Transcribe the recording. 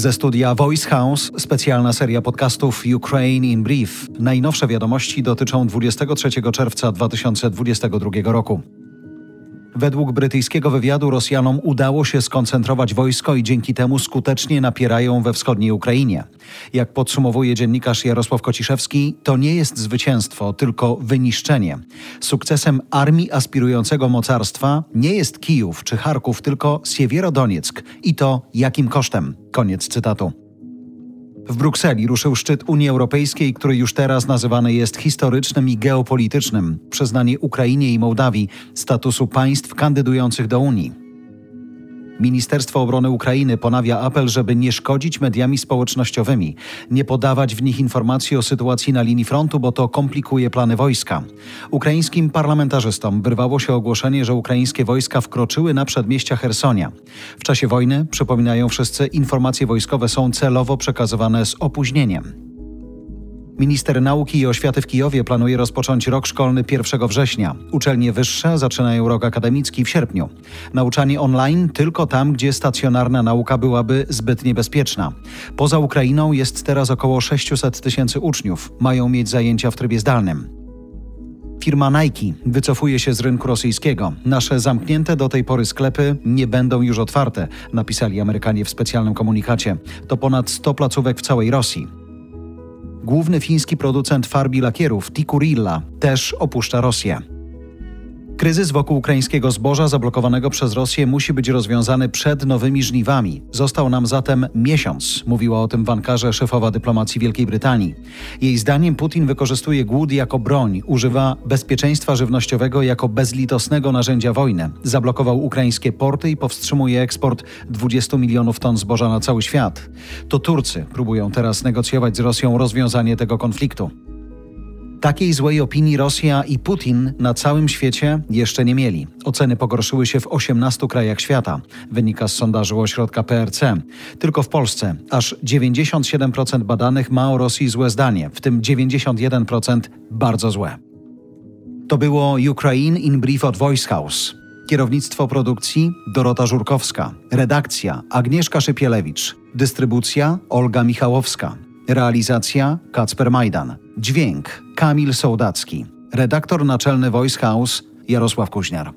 Ze studia Voice House specjalna seria podcastów Ukraine in Brief. Najnowsze wiadomości dotyczą 23 czerwca 2022 roku. Według brytyjskiego wywiadu Rosjanom udało się skoncentrować wojsko i dzięki temu skutecznie napierają we wschodniej Ukrainie. Jak podsumowuje dziennikarz Jarosław Kociszewski, to nie jest zwycięstwo, tylko wyniszczenie. Sukcesem armii aspirującego mocarstwa nie jest Kijów czy Charków, tylko Siewierodonieck i to jakim kosztem. Koniec cytatu. W Brukseli ruszył szczyt Unii Europejskiej, który już teraz nazywany jest historycznym i geopolitycznym. Przyznanie Ukrainie i Mołdawii statusu państw kandydujących do Unii. Ministerstwo Obrony Ukrainy ponawia apel, żeby nie szkodzić mediami społecznościowymi, nie podawać w nich informacji o sytuacji na linii frontu, bo to komplikuje plany wojska. Ukraińskim parlamentarzystom wyrwało się ogłoszenie, że ukraińskie wojska wkroczyły na przedmieścia Hersonia. W czasie wojny, przypominają wszyscy, informacje wojskowe są celowo przekazywane z opóźnieniem. Minister Nauki i Oświaty w Kijowie planuje rozpocząć rok szkolny 1 września. Uczelnie wyższe zaczynają rok akademicki w sierpniu. Nauczanie online tylko tam, gdzie stacjonarna nauka byłaby zbyt niebezpieczna. Poza Ukrainą jest teraz około 600 tysięcy uczniów. Mają mieć zajęcia w trybie zdalnym. Firma Nike wycofuje się z rynku rosyjskiego. Nasze zamknięte do tej pory sklepy nie będą już otwarte, napisali Amerykanie w specjalnym komunikacie. To ponad 100 placówek w całej Rosji. Główny fiński producent farb i lakierów Tikurilla też opuszcza Rosję. Kryzys wokół ukraińskiego zboża zablokowanego przez Rosję musi być rozwiązany przed nowymi żniwami. Został nam zatem miesiąc, mówiła o tym w Ankarze szefowa dyplomacji Wielkiej Brytanii. Jej zdaniem Putin wykorzystuje głód jako broń, używa bezpieczeństwa żywnościowego jako bezlitosnego narzędzia wojny. Zablokował ukraińskie porty i powstrzymuje eksport 20 milionów ton zboża na cały świat. To Turcy próbują teraz negocjować z Rosją rozwiązanie tego konfliktu. Takiej złej opinii Rosja i Putin na całym świecie jeszcze nie mieli. Oceny pogorszyły się w 18 krajach świata, wynika z sondażu ośrodka PRC. Tylko w Polsce aż 97% badanych ma o Rosji złe zdanie, w tym 91% bardzo złe. To było Ukraine in Brief od Voice House. Kierownictwo produkcji Dorota Żurkowska, redakcja Agnieszka Szypielewicz, dystrybucja Olga Michałowska. Realizacja Kacper Majdan. Dźwięk Kamil Sołdacki. Redaktor naczelny Voice House Jarosław Kuźniar.